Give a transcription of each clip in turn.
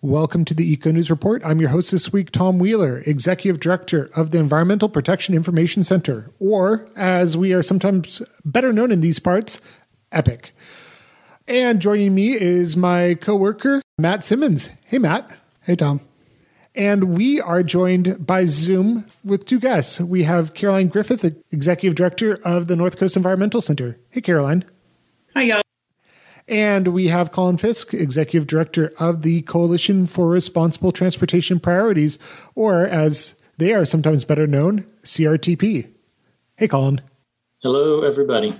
Welcome to the Eco News Report. I'm your host this week, Tom Wheeler, Executive Director of the Environmental Protection Information Center, or as we are sometimes better known in these parts, EPIC. And joining me is my coworker, Matt Simmons. Hey, Matt. Hey, Tom. And we are joined by Zoom with two guests. We have Caroline Griffith, Executive Director of the North Coast Environmental Center. Hey, Caroline. Hi, y'all. And we have Colin Fisk, Executive Director of the Coalition for Responsible Transportation Priorities, or as they are sometimes better known, CRTP. Hey, Colin. Hello, everybody.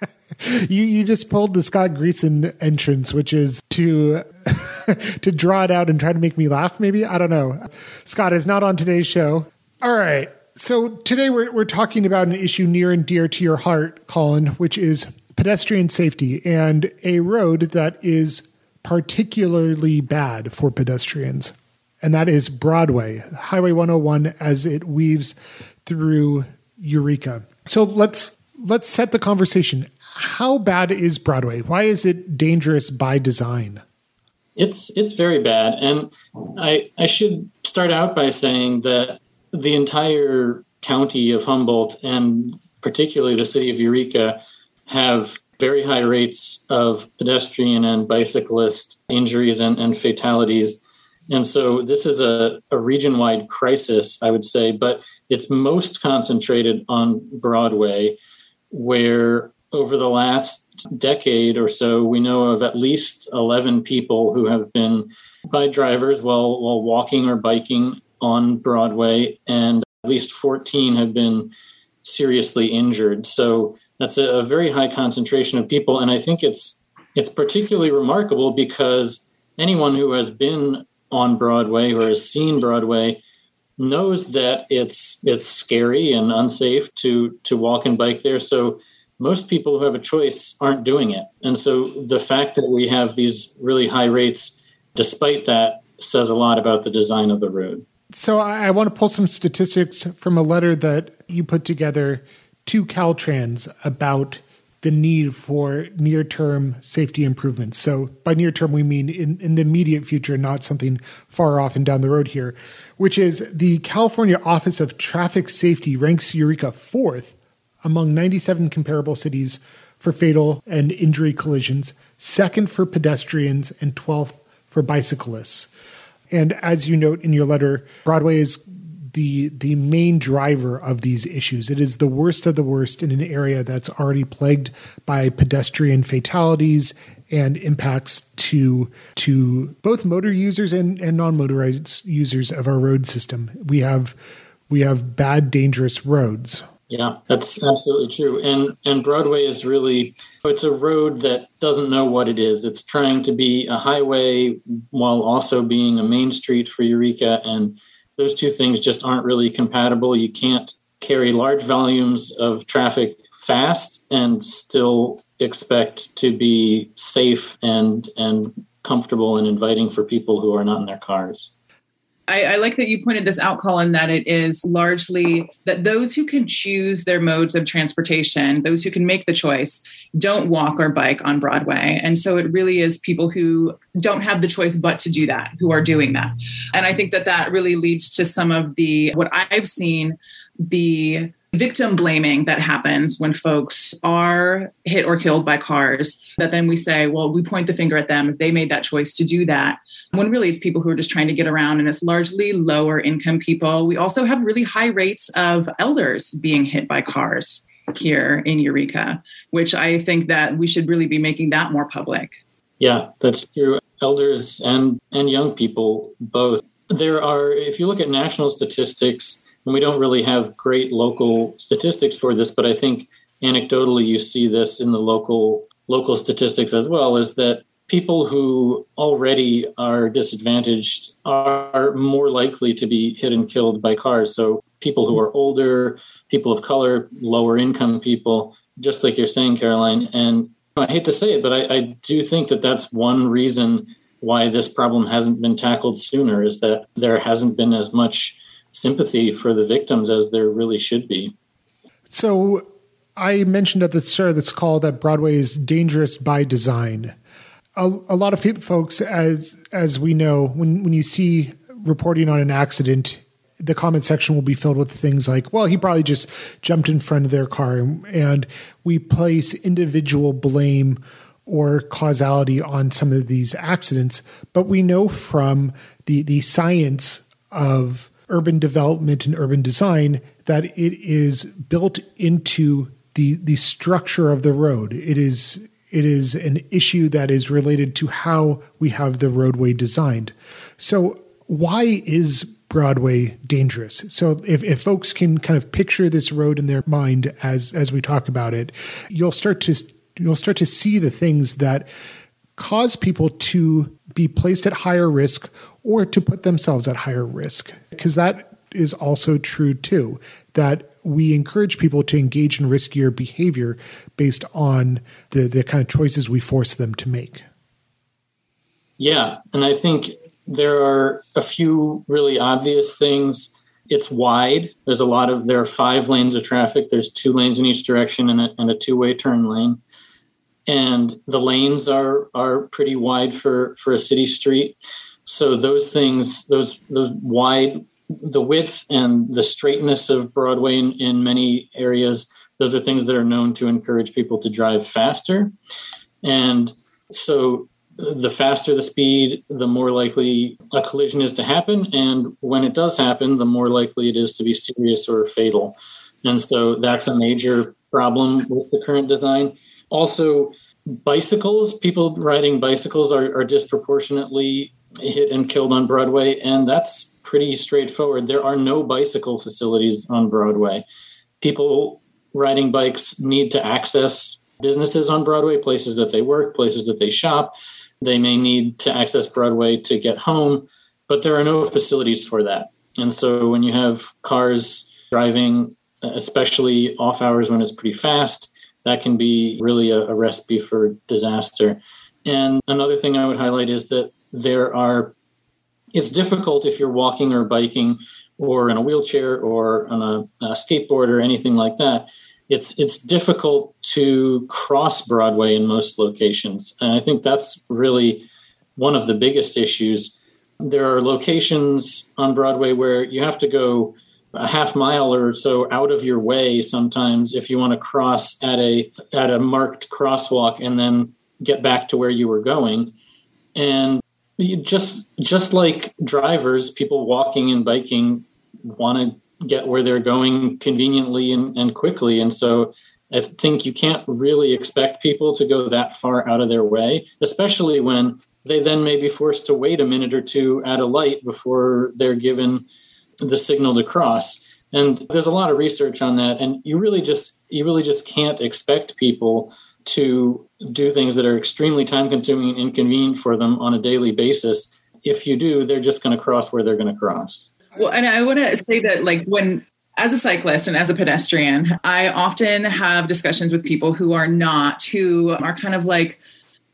you you just pulled the Scott Greacen entrance, which is to to draw it out and try to make me laugh. Maybe I don't know. Scott is not on today's show. All right. So today we're we're talking about an issue near and dear to your heart, Colin, which is pedestrian safety and a road that is particularly bad for pedestrians. And that is Broadway, Highway 101 as it weaves through Eureka. So let's let's set the conversation. How bad is Broadway? Why is it dangerous by design? It's it's very bad, and I I should start out by saying that the entire county of Humboldt and particularly the city of Eureka have very high rates of pedestrian and bicyclist injuries and, and fatalities. And so this is a, a region wide crisis, I would say, but it's most concentrated on Broadway, where over the last decade or so, we know of at least 11 people who have been by drivers while, while walking or biking on Broadway, and at least 14 have been seriously injured. So that's a, a very high concentration of people, and I think it's it's particularly remarkable because anyone who has been on Broadway or has seen Broadway knows that it's it's scary and unsafe to to walk and bike there. So most people who have a choice aren't doing it. And so the fact that we have these really high rates despite that says a lot about the design of the road. So I want to pull some statistics from a letter that you put together to Caltrans about the need for near term safety improvements. So, by near term, we mean in, in the immediate future, not something far off and down the road here, which is the California Office of Traffic Safety ranks Eureka fourth among 97 comparable cities for fatal and injury collisions, second for pedestrians, and 12th for bicyclists. And as you note in your letter, Broadway is the the main driver of these issues. It is the worst of the worst in an area that's already plagued by pedestrian fatalities and impacts to to both motor users and, and non-motorized users of our road system. We have we have bad, dangerous roads. Yeah, that's absolutely true. And and Broadway is really it's a road that doesn't know what it is. It's trying to be a highway while also being a main street for Eureka and those two things just aren't really compatible. You can't carry large volumes of traffic fast and still expect to be safe and and comfortable and inviting for people who are not in their cars. I, I, like that you pointed this out, Colin, that it is largely that those who can choose their modes of transportation, those who can make the choice, don't walk or bike on Broadway. And so it really is people who don't have the choice but to do that, who are doing that. And I think that that really leads to some of the, what I've seen, the victim blaming that happens when folks are hit or killed by cars that then we say well we point the finger at them they made that choice to do that when really it's people who are just trying to get around and it's largely lower income people. We also have really high rates of elders being hit by cars here in eureka which i think that we should really be making that more public. Yeah that's true. Elders and and young people both. There are if you look at national statistics and we don't really have great local statistics for this, but I think anecdotally you see this in the local local statistics as well, is that people who already are disadvantaged are more likely to be hit and killed by cars. So people who are older, people of color, lower income people, just like you're saying, Caroline. And I hate to say it, but I, I do think that that's one reason why this problem hasn't been tackled sooner is that there hasn't been as much sympathy for the victims as there really should be. So I mentioned at the start of this call that Broadway is dangerous by design. A, a lot of folks, as as we know, when when you see reporting on an accident, the comment section will be filled with things like, "Well, he probably just jumped in front of their car," and we place individual blame or causality on some of these accidents. But we know from the the science of urban development and urban design that it is built into the the structure of the road. It is it is an issue that is related to how we have the roadway designed. So why is Broadway dangerous? So if, if folks can kind of picture this road in their mind as as we talk about it, you'll start to you'll start to see the things that cause people to be placed at higher risk or to put themselves at higher risk because that is also true too that we encourage people to engage in riskier behavior based on the, the kind of choices we force them to make. Yeah. And I think there are a few really obvious things. It's wide. There's a lot of, there are five lanes of traffic. There's two lanes in each direction and a, and a two way turn lane. And the lanes are, are pretty wide for, for a city street. So those things, those, those wide the width and the straightness of Broadway in, in many areas, those are things that are known to encourage people to drive faster. And so the faster the speed, the more likely a collision is to happen. And when it does happen, the more likely it is to be serious or fatal. And so that's a major problem with the current design. Also, bicycles, people riding bicycles are, are disproportionately hit and killed on Broadway. And that's pretty straightforward. There are no bicycle facilities on Broadway. People riding bikes need to access businesses on Broadway, places that they work, places that they shop. They may need to access Broadway to get home, but there are no facilities for that. And so when you have cars driving, especially off hours when it's pretty fast, that can be really a, a recipe for disaster. And another thing I would highlight is that there are it's difficult if you're walking or biking or in a wheelchair or on a, a skateboard or anything like that. It's it's difficult to cross Broadway in most locations, and I think that's really one of the biggest issues. There are locations on Broadway where you have to go a half mile or so out of your way sometimes if you want to cross at a at a marked crosswalk and then get back to where you were going and just just like drivers, people walking and biking want to get where they're going conveniently and, and quickly, and so I think you can't really expect people to go that far out of their way, especially when they then may be forced to wait a minute or two at a light before they're given the signal to cross. And there's a lot of research on that, and you really just you really just can't expect people to do things that are extremely time consuming and inconvenient for them on a daily basis. If you do, they're just going to cross where they're going to cross. Well, and I want to say that, like, when as a cyclist and as a pedestrian, I often have discussions with people who are not, who are kind of like,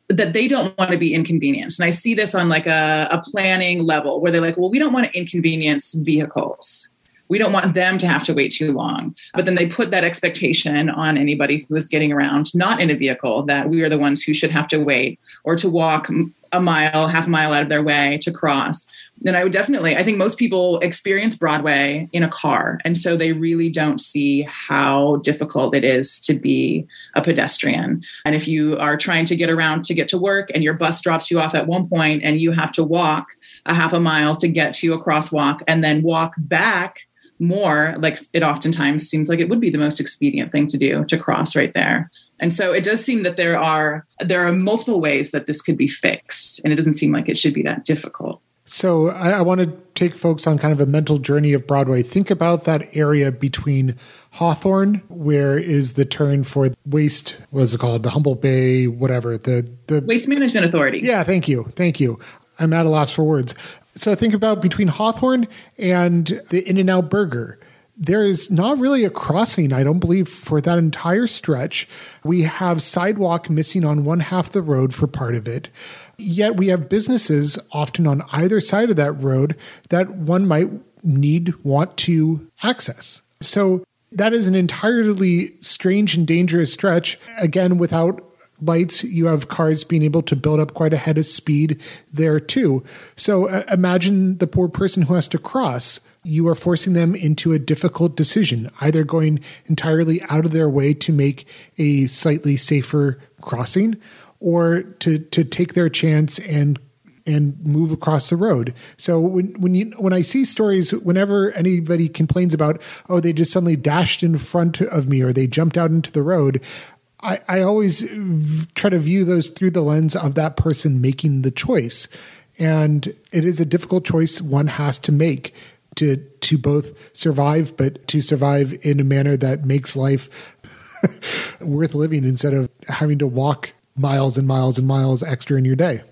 that they don't want to be inconvenienced. And I see this on like a, a planning level where they're like, well, we don't want to inconvenience vehicles we don't want them to have to wait too long. But then they put that expectation on anybody who is getting around not in a vehicle that we are the ones who should have to wait or to walk a mile, half a mile out of their way to cross. And I would definitely, I think most people experience Broadway in a car. And so they really don't see how difficult it is to be a pedestrian. And if you are trying to get around to get to work and your bus drops you off at one point and you have to walk a half a mile to get to a crosswalk and then walk back more like it oftentimes seems like it would be the most expedient thing to do to cross right there. And so it does seem that there are there are multiple ways that this could be fixed and it doesn't seem like it should be that difficult. So I, I want to take folks on kind of a mental journey of broadway. Think about that area between hawthorne where is the turn for waste what is it called? The Humboldt Bay whatever the the waste management authority. Yeah thank you thank you i'm at a loss for words so think about between Hawthorne and the In N Out Burger. There is not really a crossing, I don't believe, for that entire stretch. We have sidewalk missing on one half the road for part of it. Yet we have businesses often on either side of that road that one might need, want to access. So that is an entirely strange and dangerous stretch, again, without lights, you have cars being able to build up quite a head of speed there too. So uh, imagine the poor person who has to cross. You are forcing them into a difficult decision, either going entirely out of their way to make a slightly safer crossing or to, to take their chance and and move across the road. So when when you when I see stories, whenever anybody complains about, oh, they just suddenly dashed in front of me or they jumped out into the road, I, I always v- try to view those through the lens of that person making the choice. And it is a difficult choice one has to make to to both survive, but to survive in a manner that makes life worth living instead of having to walk miles and miles and miles extra in your day.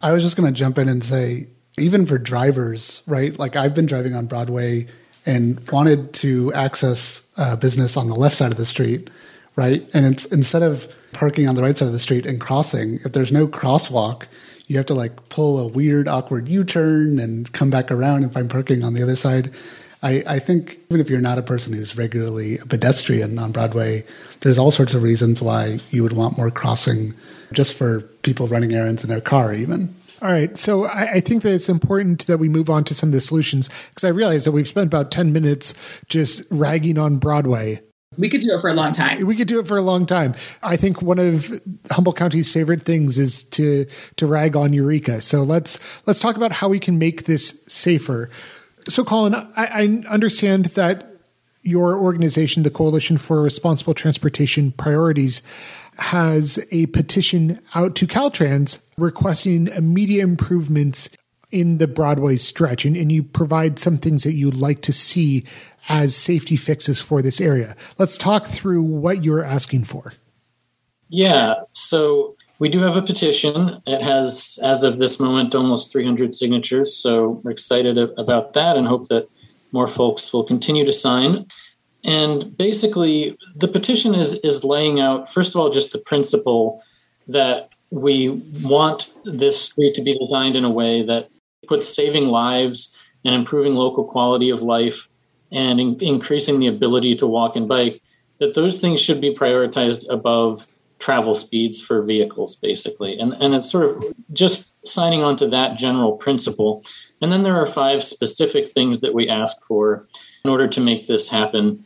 I was just going to jump in and say, even for drivers, right? Like I've been driving on Broadway and wanted to access business on the left side of the street, right? And it's instead of parking on the right side of the street and crossing, if there's no crosswalk, you have to like pull a weird, awkward U turn and come back around and I'm parking on the other side. I, I, think even if you're not a person who's regularly a pedestrian on Broadway, there's all sorts of reasons why you would want more crossing just for people running errands in their car, even. All right. So I, I, think that it's important that we move on to some of the solutions because I realize that we've spent about 10 minutes just ragging on Broadway. We could do it for a long time. We could do it for a long time. I think one of Humboldt County's favorite things is to to rag on Eureka. So let's let's talk about how we can make this safer. So, Colin, I, I understand that your organization, the Coalition for Responsible Transportation Priorities, has a petition out to Caltrans requesting immediate improvements in the Broadway stretch, and, and you provide some things that you'd like to see as safety fixes for this area. Let's talk through what you're asking for. Yeah, so we do have a petition. It has, as of this moment, almost 300 signatures. So we're excited about that and hope that more folks will continue to sign. And basically, the petition is is laying out, first of all, just the principle that we want this street to be designed in a way that puts saving lives and improving local quality of life and in- increasing the ability to walk and bike. That those things should be prioritized above travel speeds for vehicles, basically. And and it's sort of just signing on to that general principle. And then there are five specific things that we ask for in order to make this happen.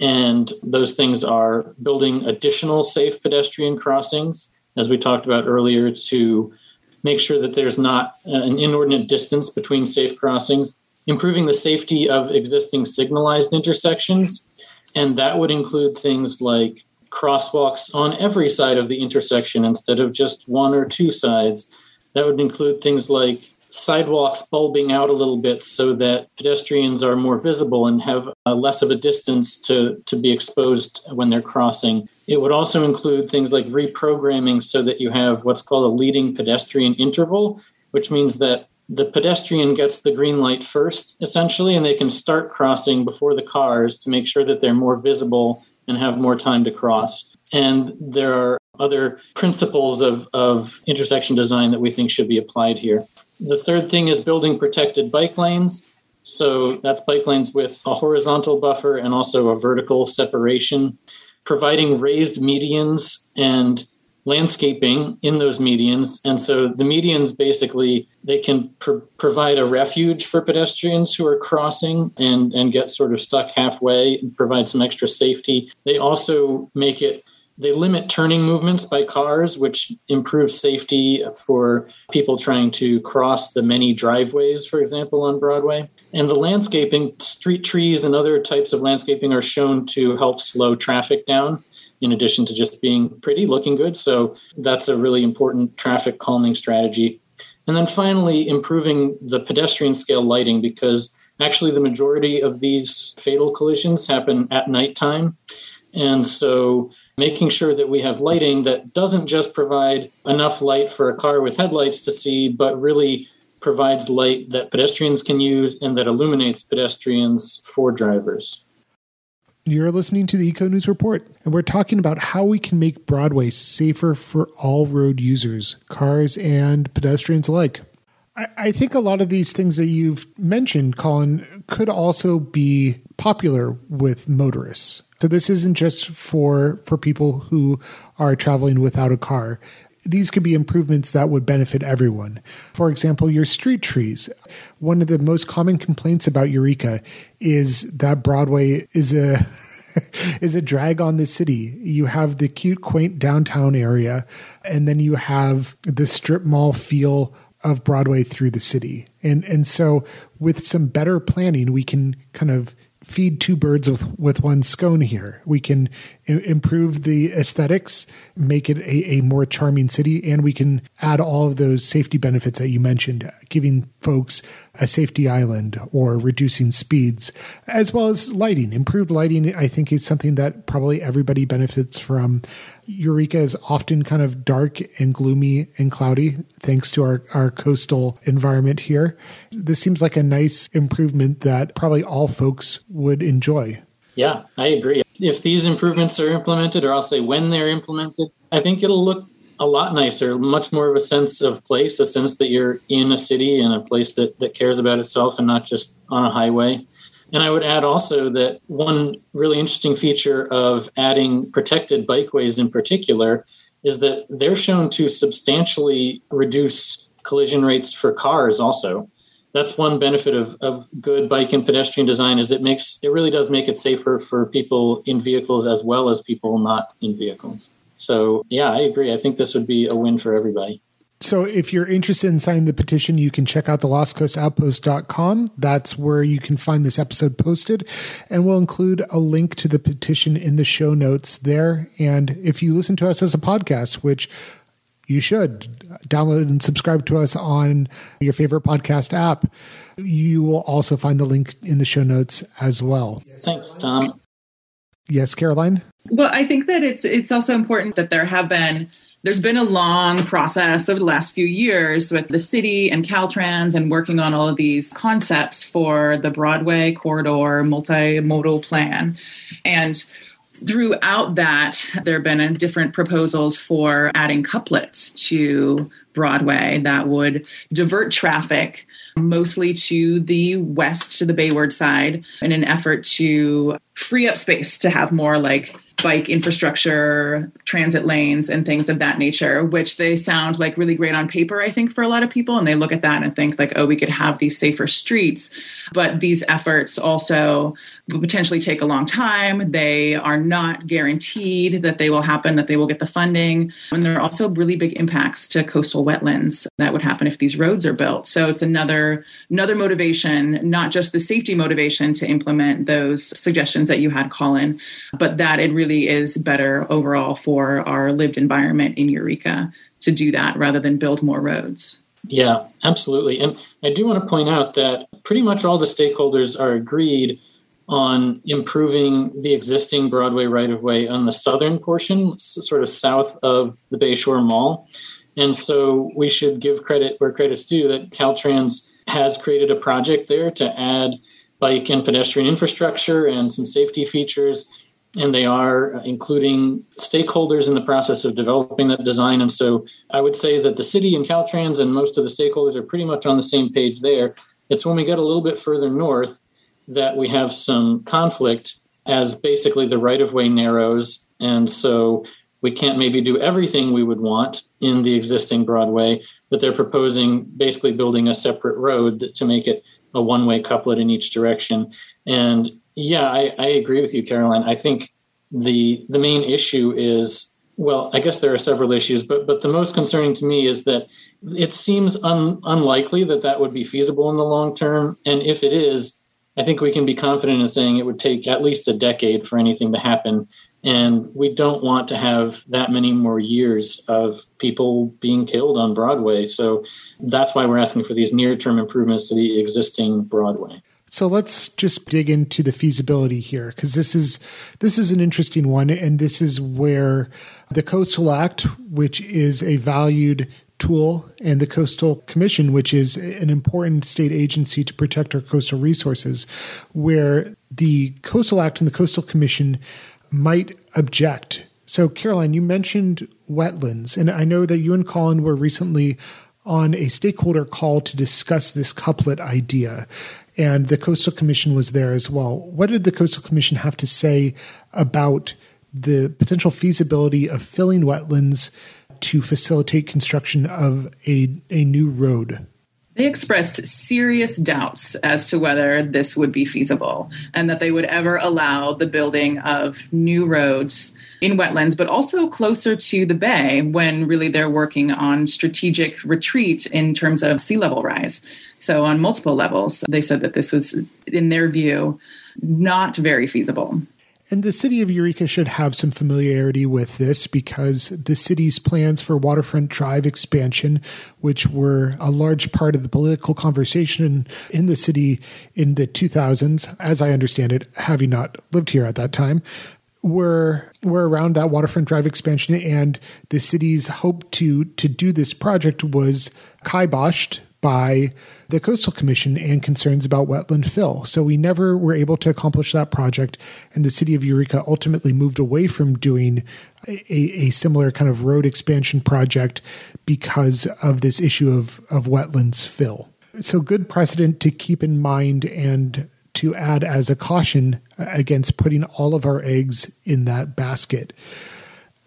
And those things are building additional safe pedestrian crossings, as we talked about earlier, to make sure that there's not uh, an inordinate distance between safe crossings, improving the safety of existing signalized intersections. And that would include things like crosswalks on every side of the intersection instead of just one or two sides. That would include things like sidewalks bulbing out a little bit so that pedestrians are more visible and have uh, less of a distance to, to be exposed when they're crossing. It would also include things like reprogramming so that you have what's called a leading pedestrian interval, which means that the pedestrian gets the green light first, essentially, and they can start crossing before the cars to make sure that they're more visible and have more time to cross. And there are other principles of, of intersection design that we think should be applied here. The third thing is building protected bike lanes. So that's bike lanes with a horizontal buffer and also a vertical separation, providing raised medians and landscaping in those medians. And so the medians basically they can pr- provide a refuge for pedestrians who are crossing and and get sort of stuck halfway and provide some extra safety. They also make it they limit turning movements by cars, which improves safety for people trying to cross the many driveways, for example, on Broadway. And the landscaping, street trees and other types of landscaping are shown to help slow traffic down, in addition to just being pretty, looking good. So that's a really important traffic calming strategy. And then finally, improving the pedestrian scale lighting because actually the majority of these fatal collisions happen at nighttime. And so making sure that we have lighting that doesn't just provide enough light for a car with headlights to see, but really provides light that pedestrians can use and that illuminates pedestrians for drivers. You're listening to the Eco News Report, and we're talking about how we can make Broadway safer for all road users, cars and pedestrians alike. I, think a lot of these things that you've mentioned, Colin, could also be popular with motorists. So this isn't just for for people who are traveling without a car. These could be improvements that would benefit everyone. For example, your street trees. One of the most common complaints about Eureka is that Broadway is a is a drag on the city. You have the cute, quaint downtown area, and then you have the strip mall feel of Broadway through the city. And and so with some better planning, we can kind of feed two birds with, with one scone here. We can improve the aesthetics, make it a, a more charming city, and we can add all of those safety benefits that you mentioned, giving folks a safety island or reducing speeds, as well as lighting. Improved lighting, I think, is something that probably everybody benefits from. Eureka is often kind of dark and gloomy and cloudy thanks to our, our coastal environment here. This seems like a nice improvement that probably all folks would enjoy. Yeah, I agree. If these improvements are implemented, or I'll say when they're implemented, I think it'll look a lot nicer, much more of a sense of place, a sense that you're in a city and a place that, that cares about itself and not just on a highway. And I would add also that one really interesting feature of adding protected bikeways in particular is that they're shown to substantially reduce collision rates for cars also. That's one benefit of, of good bike and pedestrian design is it makes it really does make it safer for people in vehicles as well as people not in vehicles. So yeah, I agree. I think this would be a win for everybody. So if you're interested in signing the petition, you can check out the Lost Coast lostcoastoutpost.com. That's where you can find this episode posted. And we'll include a link to the petition in the show notes there. And if you listen to us as a podcast, which you should download and subscribe to us on your favorite podcast app, you will also find the link in the show notes as well. Thanks, Tom. Yes, Caroline? Well, I think that it's it's also important that there have been there's been a long process over the last few years with the city and Caltrans and working on all of these concepts for the Broadway corridor multimodal plan. And throughout that, there have been different proposals for adding couplets to Broadway that would divert traffic mostly to the west, to the Bayward side, in an effort to free up space to have more like bike infrastructure, transit lanes, and things of that nature, which they sound like really great on paper, I think, for a lot of people. And they look at that and think, like, oh, we could have these safer streets. But these efforts also potentially take a long time. They are not guaranteed that they will happen, that they will get the funding. And there are also really big impacts to coastal wetlands that would happen if these roads are built. So it's another another motivation, not just the safety motivation to implement those suggestions that you had, Colin, but that it really is better overall for our lived environment in Eureka to do that rather than build more roads. Yeah, absolutely. And I do want to point out that pretty much all the stakeholders are agreed on improving the existing Broadway right of way on the southern portion, sort of south of the Bayshore Mall. And so we should give credit where credit's due that Caltrans has created a project there to add bike and pedestrian infrastructure and some safety features. And they are including stakeholders in the process of developing that design. And so I would say that the city and Caltrans and most of the stakeholders are pretty much on the same page there. It's when we get a little bit further north that we have some conflict as basically the right of way narrows. And so we can't maybe do everything we would want in the existing Broadway, but they're proposing basically building a separate road to make it a one way couplet in each direction. And yeah, I, I agree with you, Caroline. I think the the main issue is well, I guess there are several issues, but but the most concerning to me is that it seems un, unlikely that that would be feasible in the long term. And if it is, I think we can be confident in saying it would take at least a decade for anything to happen. And we don't want to have that many more years of people being killed on Broadway. So that's why we're asking for these near term improvements to the existing Broadway. So let's just dig into the feasibility here because this is this is an interesting one and this is where the Coastal Act which is a valued tool and the Coastal Commission which is an important state agency to protect our coastal resources where the Coastal Act and the Coastal Commission might object. So Caroline you mentioned wetlands and I know that you and Colin were recently on a stakeholder call to discuss this couplet idea. and the Coastal Commission was there as well. What did the Coastal Commission have to say about the potential feasibility of filling wetlands to facilitate construction of a, a new road? They expressed serious doubts as to whether this would be feasible and that they would ever allow the building of new roads in wetlands, but also closer to the bay when really they're working on strategic retreat in terms of sea level rise. So, on multiple levels, they said that this was, in their view, not very feasible. And the city of Eureka should have some familiarity with this because the city's plans for Waterfront Drive expansion, which were a large part of the political conversation in the city in the 2000s, as I understand it, having not lived here at that time, were were around that waterfront drive expansion. And the city's hope to to do this project was kiboshed by the Coastal Commission and concerns about wetland fill. So we never were able to accomplish that project, and the city of Eureka ultimately moved away from doing a, a similar kind of road expansion project because of this issue of, of wetlands fill. So, good precedent to keep in mind and to add as a caution against putting all of our eggs in that basket.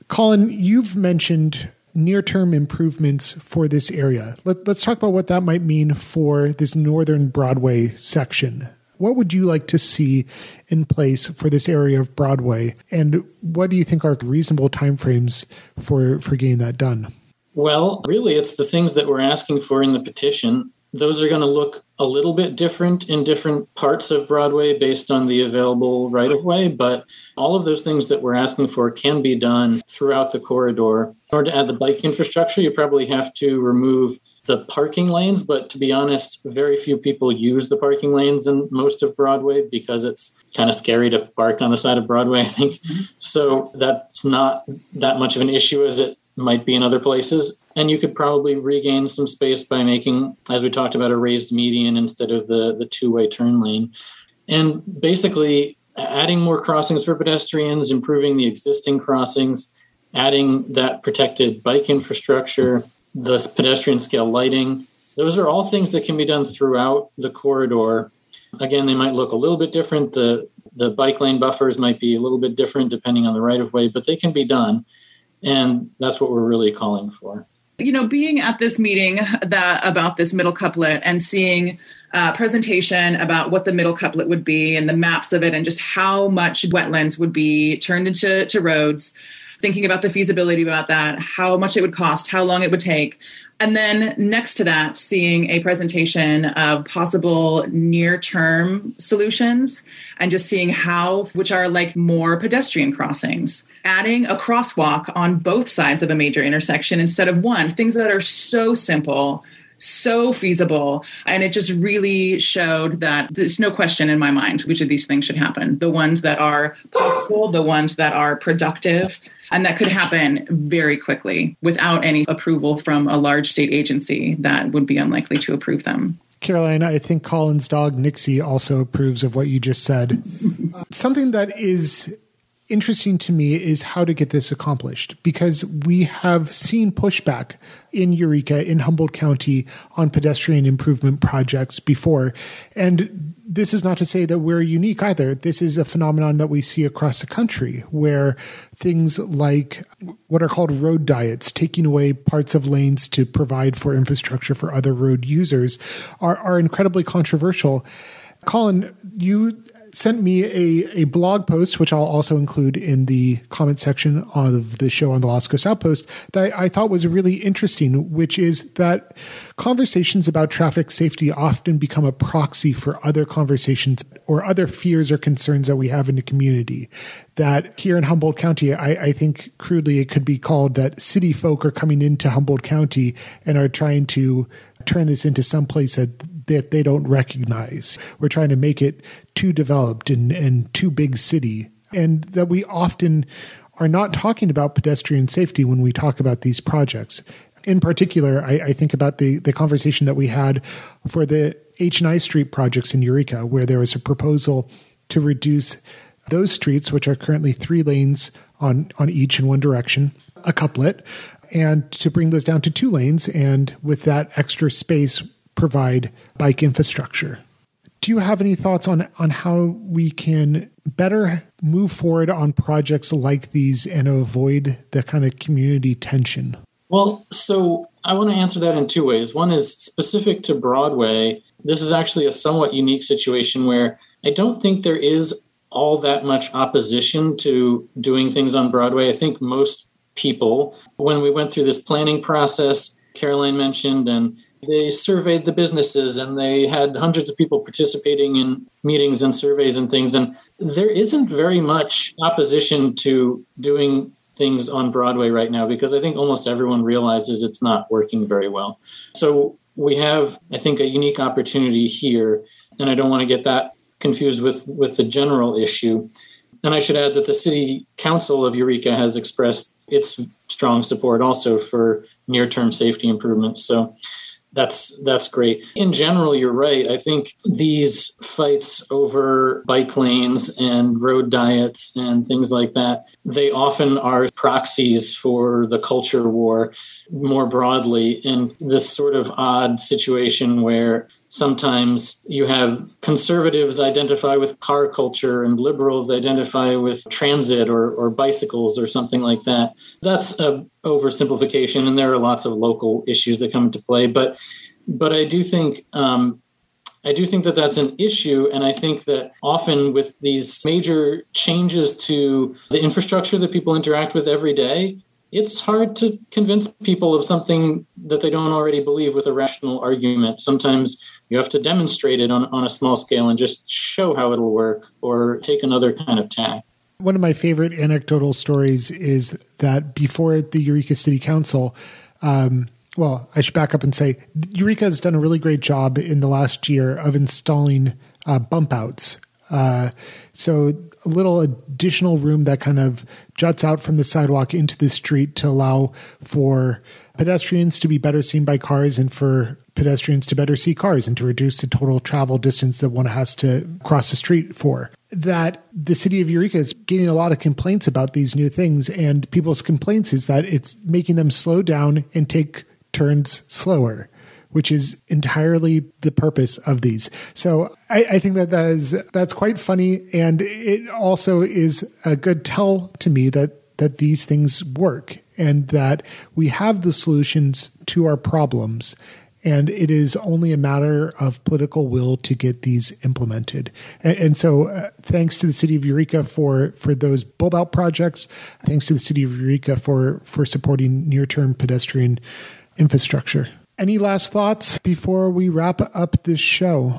Colin, you've mentioned near term improvements for this area. Let, us talk about what that might mean for this northern Broadway section. What would you like to see in place for this area of Broadway, and what do you think are reasonable timeframes for for getting that done? Well, really, it's the things that we're asking for in the petition those are going to look a little bit different in different parts of Broadway based on the available right of way, but all of those things that we're asking for can be done throughout the corridor. In order to add the bike infrastructure, you probably have to remove the parking lanes, but to be honest, very few people use the parking lanes in most of Broadway because it's kind of scary to park on the side of Broadway, I think. Mm-hmm. So that's not that much of an issue as it might be in other places. And you could probably regain some space by making, as we talked about, a raised median instead of the, the two way turn lane. And basically, adding more crossings for pedestrians, improving the existing crossings, adding that protected bike infrastructure, the pedestrian scale lighting. Those are all things that can be done throughout the corridor. Again, they might look a little bit different. The the bike lane buffers might be a little bit different depending on the right of way, but they can be done. And that's what we're really calling for you know being at this meeting that about this middle couplet and seeing a presentation about what the middle couplet would be and the maps of it and just how much wetlands would be turned into to roads thinking about the feasibility about that how much it would cost how long it would take. And then next to that, seeing a presentation of possible near term solutions and just seeing how, which are like more pedestrian crossings, adding a crosswalk on both sides of a major intersection instead of one, things that are so simple so feasible. And it just really showed that there's no question in my mind which of these things should happen. The ones that are possible, the ones that are productive, and that could happen very quickly without any approval from a large state agency that would be unlikely to approve them. Caroline, I think Colin's dog Nixie also approves of what you just said. Something that is interesting to me is how to get this accomplished because we have seen pushback in Eureka, in Humboldt County, on pedestrian improvement projects before. And this is not to say that we're unique either. This is a phenomenon that we see across the country where things like what are called road diets, taking away parts of lanes to provide for infrastructure for other road users, are, are incredibly controversial. Colin, you sent me a, a blog post, which I'll also include in the comment section of the show on the Lost Coast Outpost, that I thought was really interesting, which is that conversations about traffic safety often become a proxy for other conversations or other fears or concerns that we have in the community. That here in Humboldt County, I, I think crudely it could be called that city folk are coming into Humboldt County and are trying to turn this into some place that that they don't recognize. We're trying to make it too developed and, and too big city. And that we often are not talking about pedestrian safety when we talk about these projects. In particular, I, I think about the, the conversation that we had for the H and I Street projects in Eureka, where there was a proposal to reduce those streets, which are currently three lanes on, on each in one direction, a couplet, and to bring those down to two lanes. And with that extra space, provide bike infrastructure. do you have any thoughts on on how we can better move forward on projects like these and avoid the kind of community tension? Well, so I want to answer that in two ways. One is specific to Broadway. This is actually a somewhat unique situation where I don't think there is all that much opposition to doing things on Broadway. I think most people, when we went through this planning process, Caroline mentioned, and they surveyed the businesses and they had hundreds of people participating in meetings and surveys and things. And there isn't very much opposition to doing things on Broadway right now because I think almost everyone realizes it's not working very well. So we have, I think, a unique opportunity here. And I don't want to get that confused with, with the general issue. And I should add that the City Council of Eureka has expressed its strong support also for near term safety improvements. So that's that's great. In general, you're right. I think these fights over bike lanes and road diets and things like that, they often are proxies for the culture war more broadly in this sort of odd situation where sometimes you have conservatives identify with car culture and liberals identify with transit or, or bicycles or something like that. That's a oversimplification, and there are lots of local issues that come into play. But but I do think um, I do think that that's an issue, and I think that often with these major changes to the infrastructure that people interact with every day, it's hard to convince people of something that they don't already believe with a rational argument. Sometimes you have to demonstrate it on, on a small scale and just show how it'll work or take another kind of tack. One of my favorite anecdotal stories is that before the Eureka City Council, um, well, I should back up and say Eureka has done a really great job in the last year of installing uh, bump outs. Uh, so a little additional room that kind of juts out from the sidewalk into the street to allow for pedestrians to be better seen by cars and for pedestrians to better see cars and to reduce the total travel distance that one has to cross the street for. That the city of Eureka is getting a lot of complaints about these new things, and people's complaints is that it's making them slow down and take turns slower which is entirely the purpose of these. So I, I, think that that is that's quite funny, and it also is a good tell to me that that these things work and that we have the solutions to our problems. And it is only a matter of political will to get these implemented. And, and so, uh, thanks to the city of Eureka for for those bulb out projects. Thanks to the city of Eureka for for supporting near term pedestrian infrastructure. Any last thoughts before we wrap up this show?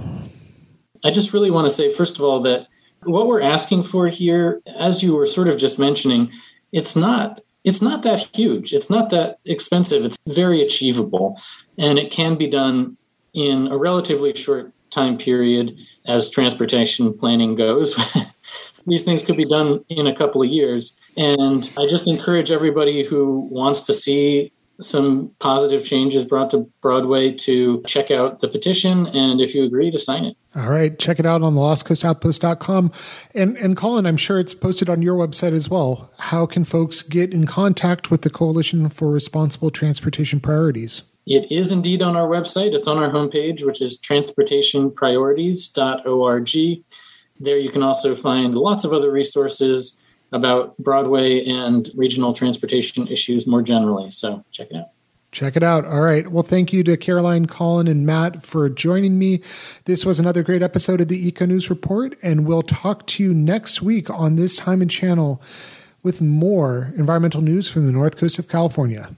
I just really want to say, first of all, that what we're asking for here, as you were sort of just mentioning, it's not it's not that huge. It's not that expensive. It's very achievable, and it can be done in a relatively short time period as transportation planning goes. These things could be done in a couple of years. And I just encourage everybody who wants to see some positive changes brought to Broadway to check out the petition and if you agree to sign it. All right, check it out on the lostcoastoutpost.com. And and Colin, I'm sure it's posted on your website as well. How can folks get in contact with the Coalition for Responsible Transportation Priorities? It is indeed on our website. It's on our homepage, which is transportationpriorities.org. There you can also find lots of other resources about Broadway and regional transportation issues more generally. So check it out. Check it out. All right. Well, thank you to Caroline, Colin, and Matt for joining me. This was another great episode of the Eco News Report, and we'll talk to you next week on this time and channel with more environmental news from the north coast of California.